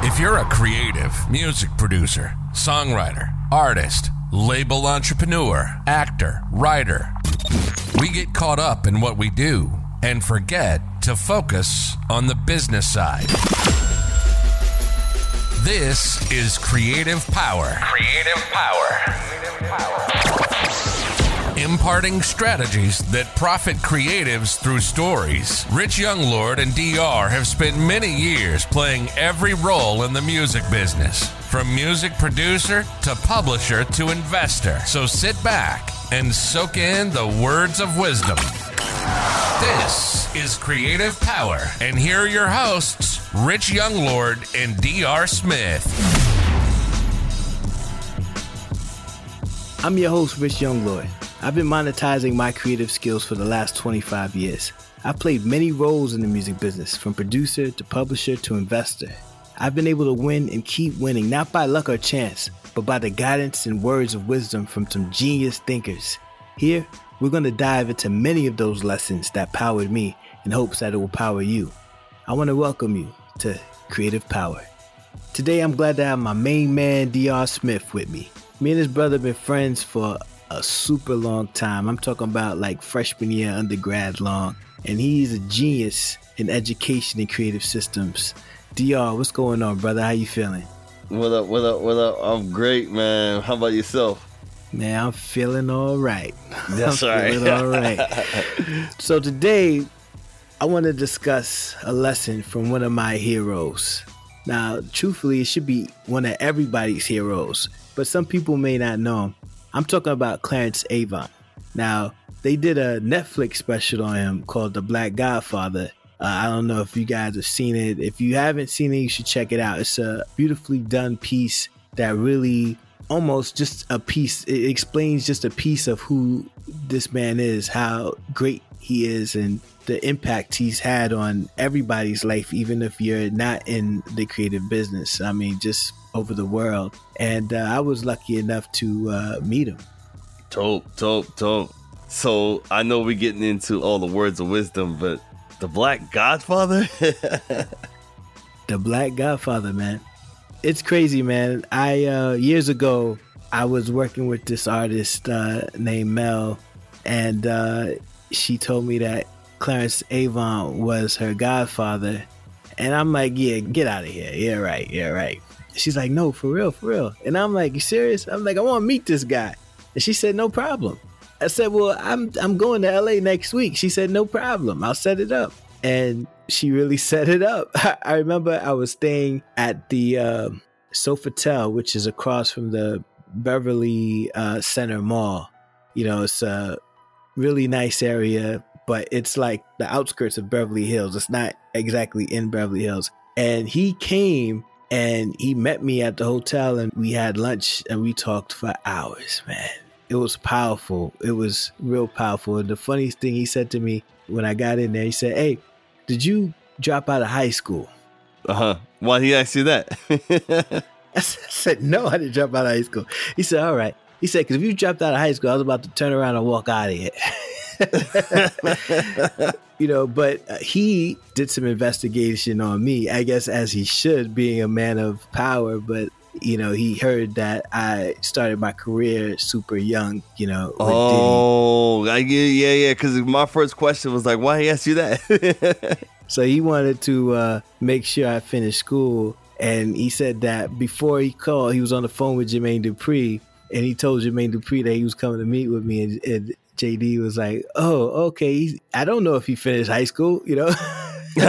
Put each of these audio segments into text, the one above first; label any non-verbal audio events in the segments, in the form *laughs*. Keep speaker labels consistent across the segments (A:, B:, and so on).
A: If you're a creative, music producer, songwriter, artist, label entrepreneur, actor, writer, we get caught up in what we do and forget to focus on the business side. This is Creative Power. Creative Power. Imparting strategies that profit creatives through stories. Rich Younglord and DR have spent many years playing every role in the music business, from music producer to publisher to investor. So sit back and soak in the words of wisdom. This is Creative Power, and here are your hosts, Rich Younglord and DR Smith.
B: I'm your host, Rich Younglord. I've been monetizing my creative skills for the last 25 years. I've played many roles in the music business, from producer to publisher to investor. I've been able to win and keep winning, not by luck or chance, but by the guidance and words of wisdom from some genius thinkers. Here, we're going to dive into many of those lessons that powered me in hopes that it will power you. I want to welcome you to Creative Power. Today, I'm glad to have my main man, DR Smith, with me. Me and his brother have been friends for a super long time. I'm talking about like freshman year undergrad long. And he's a genius in education and creative systems. DR, what's going on, brother? How you feeling?
C: What up, what up, what up? I'm great, man. How about yourself?
B: Man, I'm feeling all right. *laughs*
C: That's
B: I'm
C: right.
B: Feeling all right. *laughs* so today, I want to discuss a lesson from one of my heroes. Now, truthfully, it should be one of everybody's heroes, but some people may not know him. I'm talking about Clarence Avant. Now, they did a Netflix special on him called The Black Godfather. Uh, I don't know if you guys have seen it. If you haven't seen it, you should check it out. It's a beautifully done piece that really almost just a piece. It explains just a piece of who this man is, how great he is, and the impact he's had on everybody's life, even if you're not in the creative business. I mean, just over the world. And uh, I was lucky enough to uh, meet him.
C: Dope, dope, dope. So I know we're getting into all the words of wisdom, but the Black Godfather? *laughs*
B: the Black Godfather, man. It's crazy, man. I uh, years ago I was working with this artist uh, named Mel, and uh, she told me that Clarence Avant was her godfather, and I'm like, yeah, get out of here. Yeah, right. Yeah, right. She's like, no, for real, for real. And I'm like, you serious? I'm like, I want to meet this guy. And she said, no problem. I said, well, I'm I'm going to LA next week. She said, no problem. I'll set it up. And she really *laughs* set it up. *laughs* I remember I was staying at the uh, Sofitel, which is across from the Beverly uh, Center Mall. You know, it's a really nice area, but it's like the outskirts of Beverly Hills. It's not exactly in Beverly Hills. And he came and he met me at the hotel and we had lunch and we talked for hours, man. It was powerful. It was real powerful. And the funniest thing he said to me when I got in there, he said, Hey, did you drop out of high school?
C: Uh huh. Why did he asked you that? *laughs*
B: I said, No, I didn't drop out of high school. He said, All right. He said, Because if you dropped out of high school, I was about to turn around and walk out of here. *laughs* you know, but uh, he did some investigation on me, I guess, as he should, being a man of power. But you know, he heard that I started my career super young. You know.
C: Oh, I, yeah, yeah. Because my first question was like, why he asked you that? *laughs*
B: so he wanted to uh, make sure I finished school, and he said that before he called, he was on the phone with Jermaine Dupri, and he told Jermaine Dupri that he was coming to meet with me, and, and JD was like, "Oh, okay. I don't know if he finished high school, you know." *laughs* *laughs* so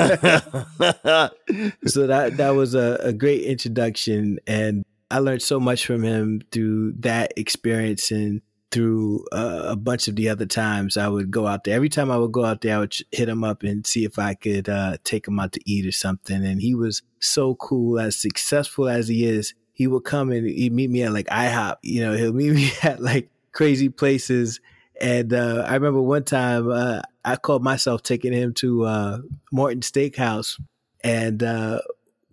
B: that that was a, a great introduction, and I learned so much from him through that experience and through uh, a bunch of the other times I would go out there. Every time I would go out there, I would hit him up and see if I could uh, take him out to eat or something. And he was so cool, as successful as he is. He would come and he'd meet me at like IHOP. You know, he'll meet *laughs* me at like crazy places and uh, I remember one time uh, I called myself taking him to uh, Morton Steakhouse. And uh,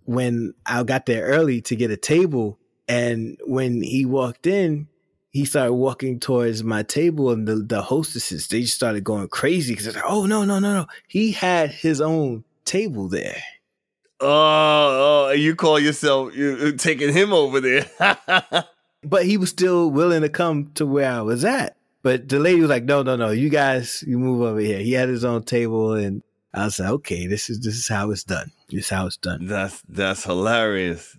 B: when I got there early to get a table, and when he walked in, he started walking towards my table, and the, the hostesses they just started going crazy because like, oh no no no no, he had his own table there.
C: Oh, Oh, you call yourself you uh, taking him over there. *laughs*
B: but he was still willing to come to where I was at. But the lady was like, "No, no, no, you guys, you move over here." He had his own table, and I was like, "Okay, this is this is how it's done. This is how it's done."
C: That's that's hilarious.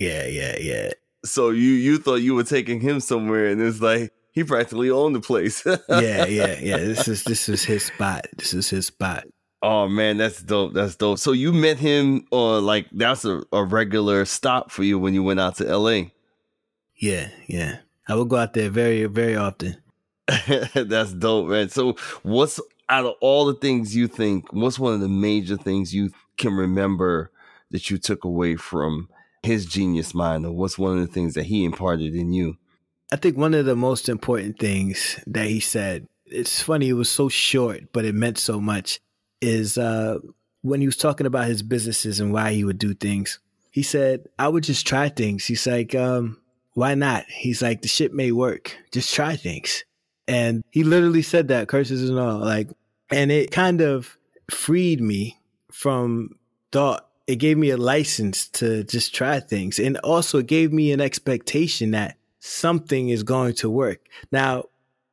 B: Yeah, yeah, yeah.
C: So you you thought you were taking him somewhere, and it's like he practically owned the place. *laughs*
B: yeah, yeah, yeah. This is this is his spot. This is his spot.
C: Oh man, that's dope. That's dope. So you met him, or like that's a, a regular stop for you when you went out to L.A.
B: Yeah, yeah. I would go out there very, very often. *laughs*
C: That's dope, man. So, what's out of all the things you think, what's one of the major things you can remember that you took away from his genius mind, or what's one of the things that he imparted in you?
B: I think one of the most important things that he said, it's funny, it was so short, but it meant so much, is uh, when he was talking about his businesses and why he would do things. He said, I would just try things. He's like, um, why not? He's like, the shit may work. Just try things. And he literally said that, curses and all. Like, and it kind of freed me from thought. It gave me a license to just try things. And also it gave me an expectation that something is going to work. Now,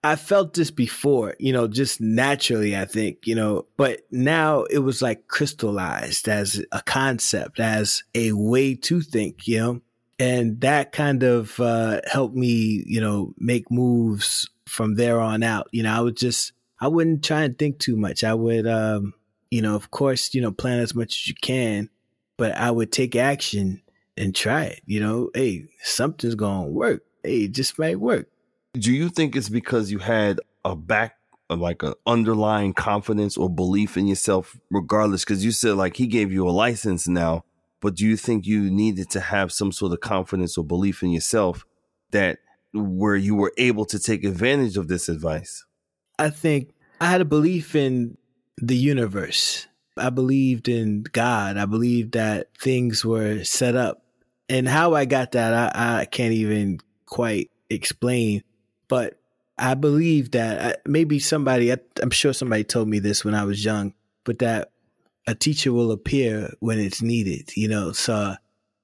B: I felt this before, you know, just naturally, I think, you know, but now it was like crystallized as a concept, as a way to think, you know, and that kind of uh, helped me, you know, make moves from there on out. You know, I would just, I wouldn't try and think too much. I would, um, you know, of course, you know, plan as much as you can, but I would take action and try it. You know, hey, something's going to work. Hey, it just might work.
C: Do you think it's because you had a back, like an underlying confidence or belief in yourself, regardless? Because you said like he gave you a license now, but do you think you needed to have some sort of confidence or belief in yourself that where you were able to take advantage of this advice?
B: I think I had a belief in the universe. I believed in God. I believed that things were set up. And how I got that, I, I can't even quite explain. But I believe that I, maybe somebody, I, I'm sure somebody told me this when I was young, but that a teacher will appear when it's needed, you know. So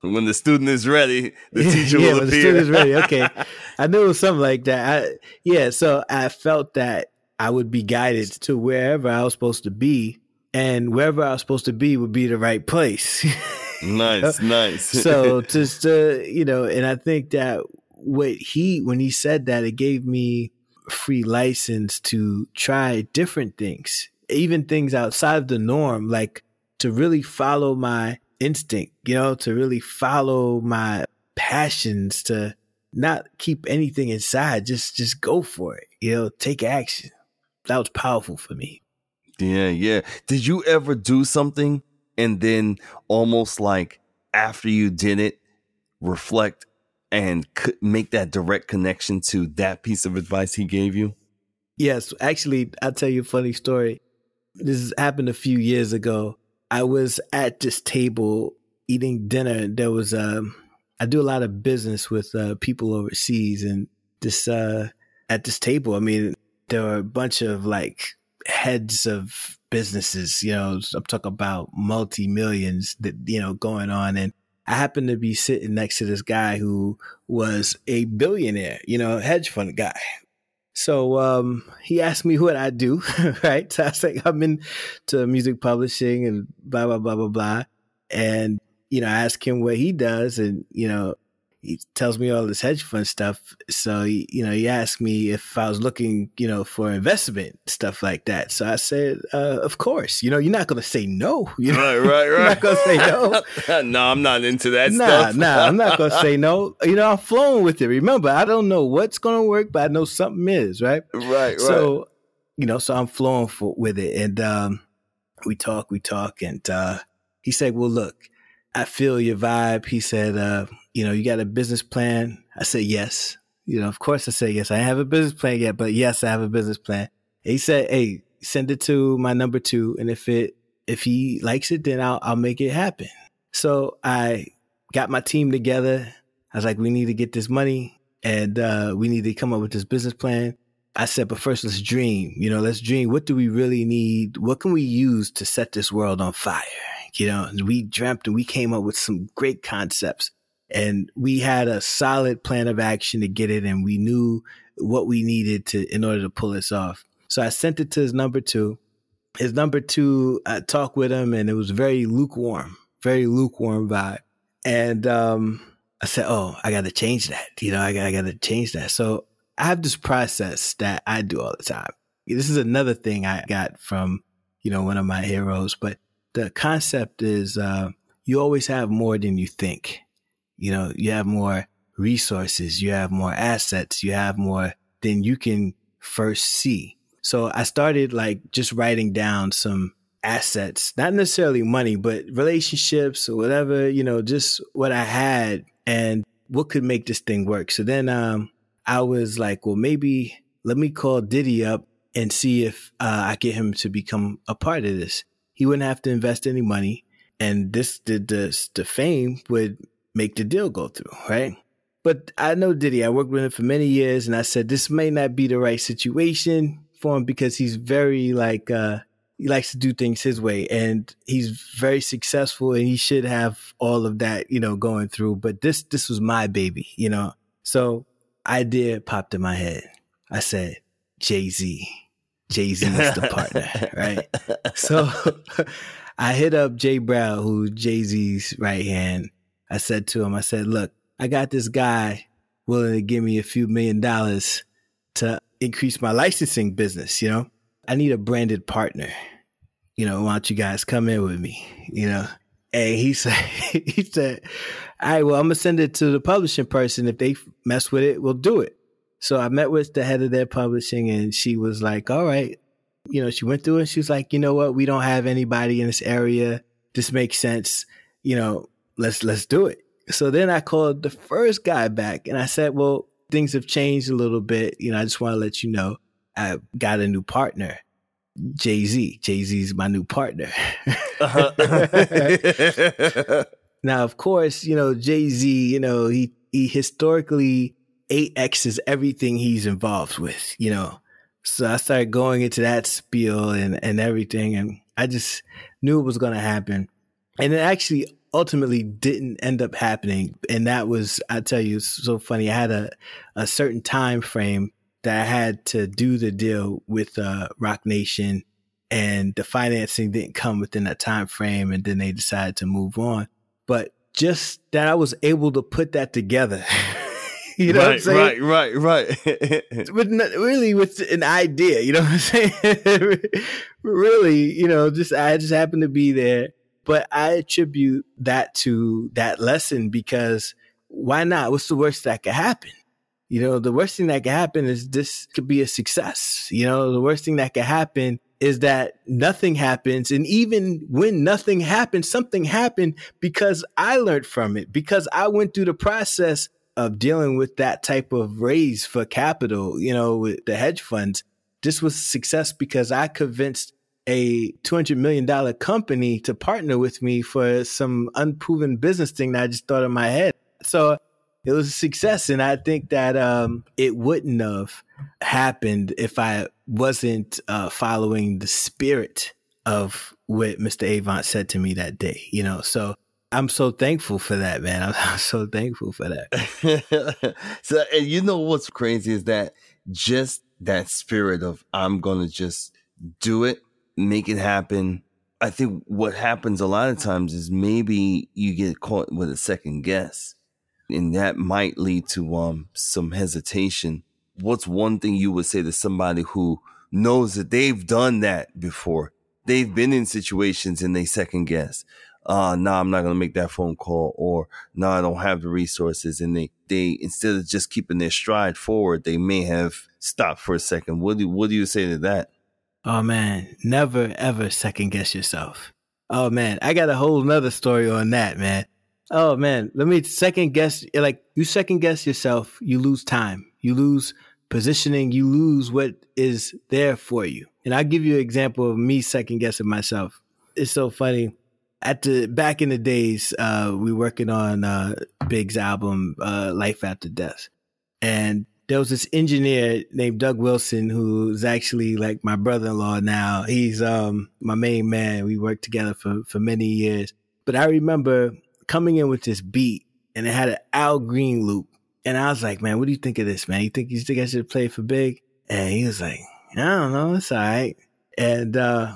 C: when the student is ready, the *laughs* teacher
B: yeah,
C: will
B: when
C: appear.
B: the student is ready. Okay, *laughs* I knew it was something like that. I, yeah, so I felt that I would be guided to wherever I was supposed to be, and wherever I was supposed to be would be the right place. *laughs*
C: nice, nice.
B: so *laughs* just to you know, and I think that what he when he said that, it gave me free license to try different things, even things outside of the norm, like to really follow my instinct, you know, to really follow my passions, to not keep anything inside, just just go for it, you know, take action. That was powerful for me.
C: Yeah, yeah. Did you ever do something and then almost like after you did it, reflect and make that direct connection to that piece of advice he gave you?
B: Yes, actually, I'll tell you a funny story. This happened a few years ago. I was at this table eating dinner. There was um, I do a lot of business with uh, people overseas, and this uh, at this table, I mean, there were a bunch of like heads of businesses. You know, I'm talking about multi millions that you know going on, and I happened to be sitting next to this guy who was a billionaire. You know, hedge fund guy. So um, he asked me what I do, *laughs* right? So I was like, I'm into music publishing and blah blah blah blah blah. And you know, I asked him what he does, and you know, he tells me all this hedge fund stuff. So he, you know, he asked me if I was looking, you know, for investment stuff like that. So I said, uh, of course. You know, you're not going to say no. *laughs* You know?
C: Right, right, right.
B: you're not going to say no. *laughs*
C: no, I'm not into that
B: nah,
C: stuff.
B: nah, I'm not going to say no. *laughs* You know, I'm flowing with it. Remember, I don't know what's going to work, but I know something is right.
C: Right, right.
B: So, you know, so I'm flowing for, with it, and um, we talk, we talk, and uh, he said, "Well, look." I feel your vibe. He said, uh, you know, you got a business plan. I said, yes. You know, of course I said yes. I have a business plan yet, but yes, I have a business plan. And he said, hey, send it to my number two. And if it, if he likes it, then I'll, I'll make it happen. So I got my team together. I was like, we need to get this money and, uh, we need to come up with this business plan. I said, but first let's dream, you know, let's dream. What do we really need? What can we use to set this world on fire? You know, we dreamt and we came up with some great concepts and we had a solid plan of action to get it. And we knew what we needed to, in order to pull this off. So I sent it to his number two. His number two, I talked with him and it was very lukewarm, very lukewarm vibe. And, um, I said, "Oh, I got to change that. You know, I got, I got to change that." So I have this process that I do all the time. This is another thing I got from, you know, one of my heroes. But the concept is, uh, you always have more than you think. You know, you have more resources, you have more assets, you have more than you can first see. So I started like just writing down some assets, not necessarily money, but relationships or whatever, you know, just what I had and what could make this thing work. So then um, I was like, well, maybe let me call Diddy up and see if uh, I get him to become a part of this. He wouldn't have to invest any money, and this the the, the fame would make the deal go through, right? But I know Diddy. I worked with him for many years, and I said this may not be the right situation for him because he's very like uh, he likes to do things his way and he's very successful and he should have all of that, you know, going through. But this, this was my baby, you know? So idea popped in my head. I said, Jay Z. Jay Z is the partner, *laughs* right? So *laughs* I hit up Jay Brown, who's Jay Z's right hand. I said to him, I said, look, I got this guy willing to give me a few million dollars to increase my licensing business, you know? I need a branded partner. You know, why don't you guys come in with me? You know, and he *laughs* said, he said, all right, well, I'm gonna send it to the publishing person. If they mess with it, we'll do it. So I met with the head of their publishing, and she was like, all right. You know, she went through it. She was like, you know what? We don't have anybody in this area. This makes sense. You know, let's let's do it. So then I called the first guy back, and I said, well, things have changed a little bit. You know, I just want to let you know I got a new partner. Jay Z. Jay Z's my new partner. uh-huh. *laughs* *laughs* now, of course, you know, Jay Z, you know, he, he historically 8Xs everything he's involved with, you know. So I started going into that spiel and, and everything. And I just knew it was going to happen. And it actually ultimately didn't end up happening. And that was, I tell you, so funny. I had a, a certain time frame that I had to do the deal with uh, Roc Nation, and the financing didn't come within that time frame, and then they decided to move on. But just that I was able to put that together. *laughs* you know
C: right,
B: what I'm saying?
C: Right, right,
B: right. *laughs* with really with an idea, you know what I'm saying? *laughs* really, you know, just I just happened to be there. But I attribute that to that lesson because why not? What's the worst that could happen? You know, the worst thing that could happen is this could be a success. You know, the worst thing that could happen is that nothing happens. And even when nothing happens, something happened because I learned from it, because I went through the process of dealing with that type of raise for capital, you know, with the hedge funds. This was success because I convinced a $200 million company to partner with me for some unproven business thing that I just thought in my head. So it was a success. And I think that um, it wouldn't have happened if I wasn't uh, following the spirit of what Mr. Avant said to me that day, you know. So I'm so thankful for that, man. I'm, *laughs* I'm so thankful for that. *laughs*
C: so, and you know what's crazy is that just that spirit of I'm gonna just do it, make it happen. I think what happens a lot of times is maybe you get caught with a second guess and that might lead to um some hesitation. What's one thing you would say to somebody who knows that they've done that before? They've been in situations and they second guess. Uh, no, nah, I'm not gonna make that phone call, or no, nah, I don't have the resources, and they they instead of just keeping their stride forward, they may have stopped for a second. What do what do you say to that?
B: Oh man, never ever second guess yourself. Oh man, I got a whole nother story on that, man. Oh man, let me second guess. Like you second guess yourself, you lose time, you lose positioning, you lose what is there for you. And I'll give you an example of me second guessing myself. It's so funny. At the back in the days, uh, we working on uh, Big's album, uh, Life After Death, and there was this engineer named Doug Wilson who's actually like my brother-in-law now. He's um my main man. We worked together for for many years. But I remember coming in with this beat and it had an Al Green loop. And I was like, man, what do you think of this, man? You think you think I should play for big? And he was like, I don't know, it's all right. And uh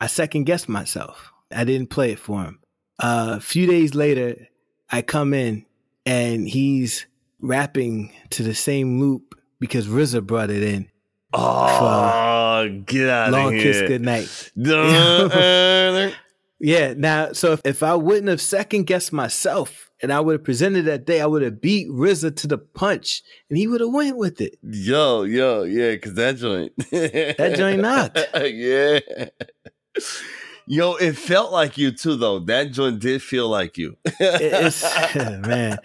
B: I second guessed myself. I didn't play it for him. Uh, a few days later, I come in and he's rapping to the same loop because RZA brought it in.
C: Oh, get out
B: Long
C: of here.
B: kiss, good night. *laughs* Uh, *laughs* yeah. Now, so if, if I wouldn't have second guessed myself and I would have presented that day, I would have beat RZA to the punch and he would have went with it.
C: yo, yo, yeah, because that joint. *laughs*
B: That joint knocked.
C: yeah. Yo, it felt like you too, though. That joint did feel like you.
B: it's man,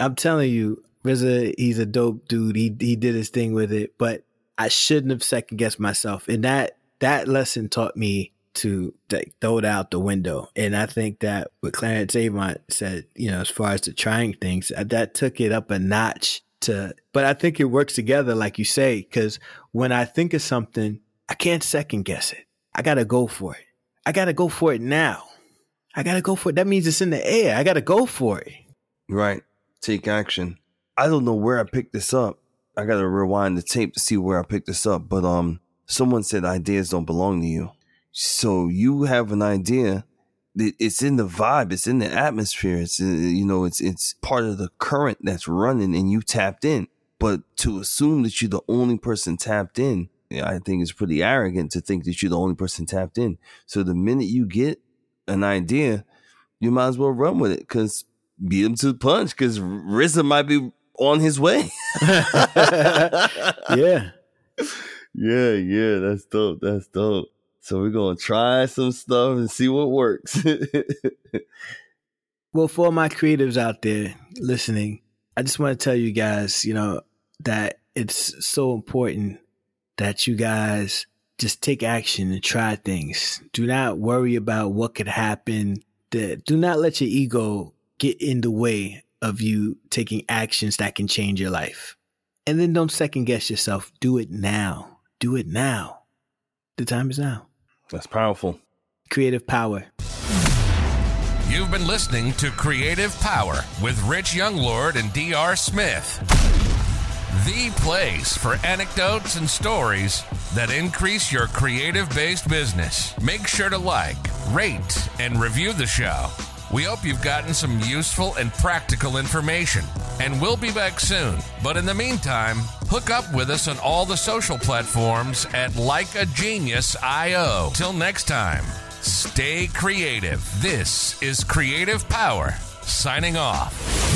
B: I'm telling you, RZA, he's a dope dude. He he did his thing with it, but I shouldn't have second guessed myself. And that that lesson taught me to like, throw it out the window. And I think that what Clarence Avant said, you know, as far as the trying things, uh, that took it up a notch to. But I think it works together, like you say, because when I think of something, I can't second guess it. I gotta go for it. I gotta go for it now. I gotta go for it. That means it's in the air. I gotta go for it.
C: right. Take action. I don't know where I picked this up. I gotta rewind the tape to see where I picked this up. But um, someone said ideas don't belong to you. So you have an idea. It's in the vibe. It's in the atmosphere. It's uh, you know. It's it's part of the current that's running, and you tapped in. But to assume that you're the only person tapped in, I think it's pretty arrogant to think that you're the only person tapped in. So the minute you get an idea, you might as well run with it because beat him to the punch because RZA might be on his way. *laughs*
B: yeah.
C: Yeah, yeah, that's dope. That's dope. So we're gonna try some stuff and see what works. *laughs*
B: Well, for my creatives out there listening, I just want to tell you guys, you know, that it's so important that you guys just take action and try things. Do not worry about what could happen. Do not let your ego get in the way of you taking actions that can change your life. And then don't second guess yourself. Do it now. Do it now. The time is now.
C: that's powerful.
B: Creative power.
A: You've been listening to Creative Power with Rich Younglord and DR Smith. The place for anecdotes and stories that increase your creative based business. Make sure to like, rate, and review the show. We hope you've gotten some useful and practical information. And we'll be back soon. But in the meantime, hook up with us on all the social platforms at Like a Genius IO. Till next time, stay creative. This is Creative Power, signing off.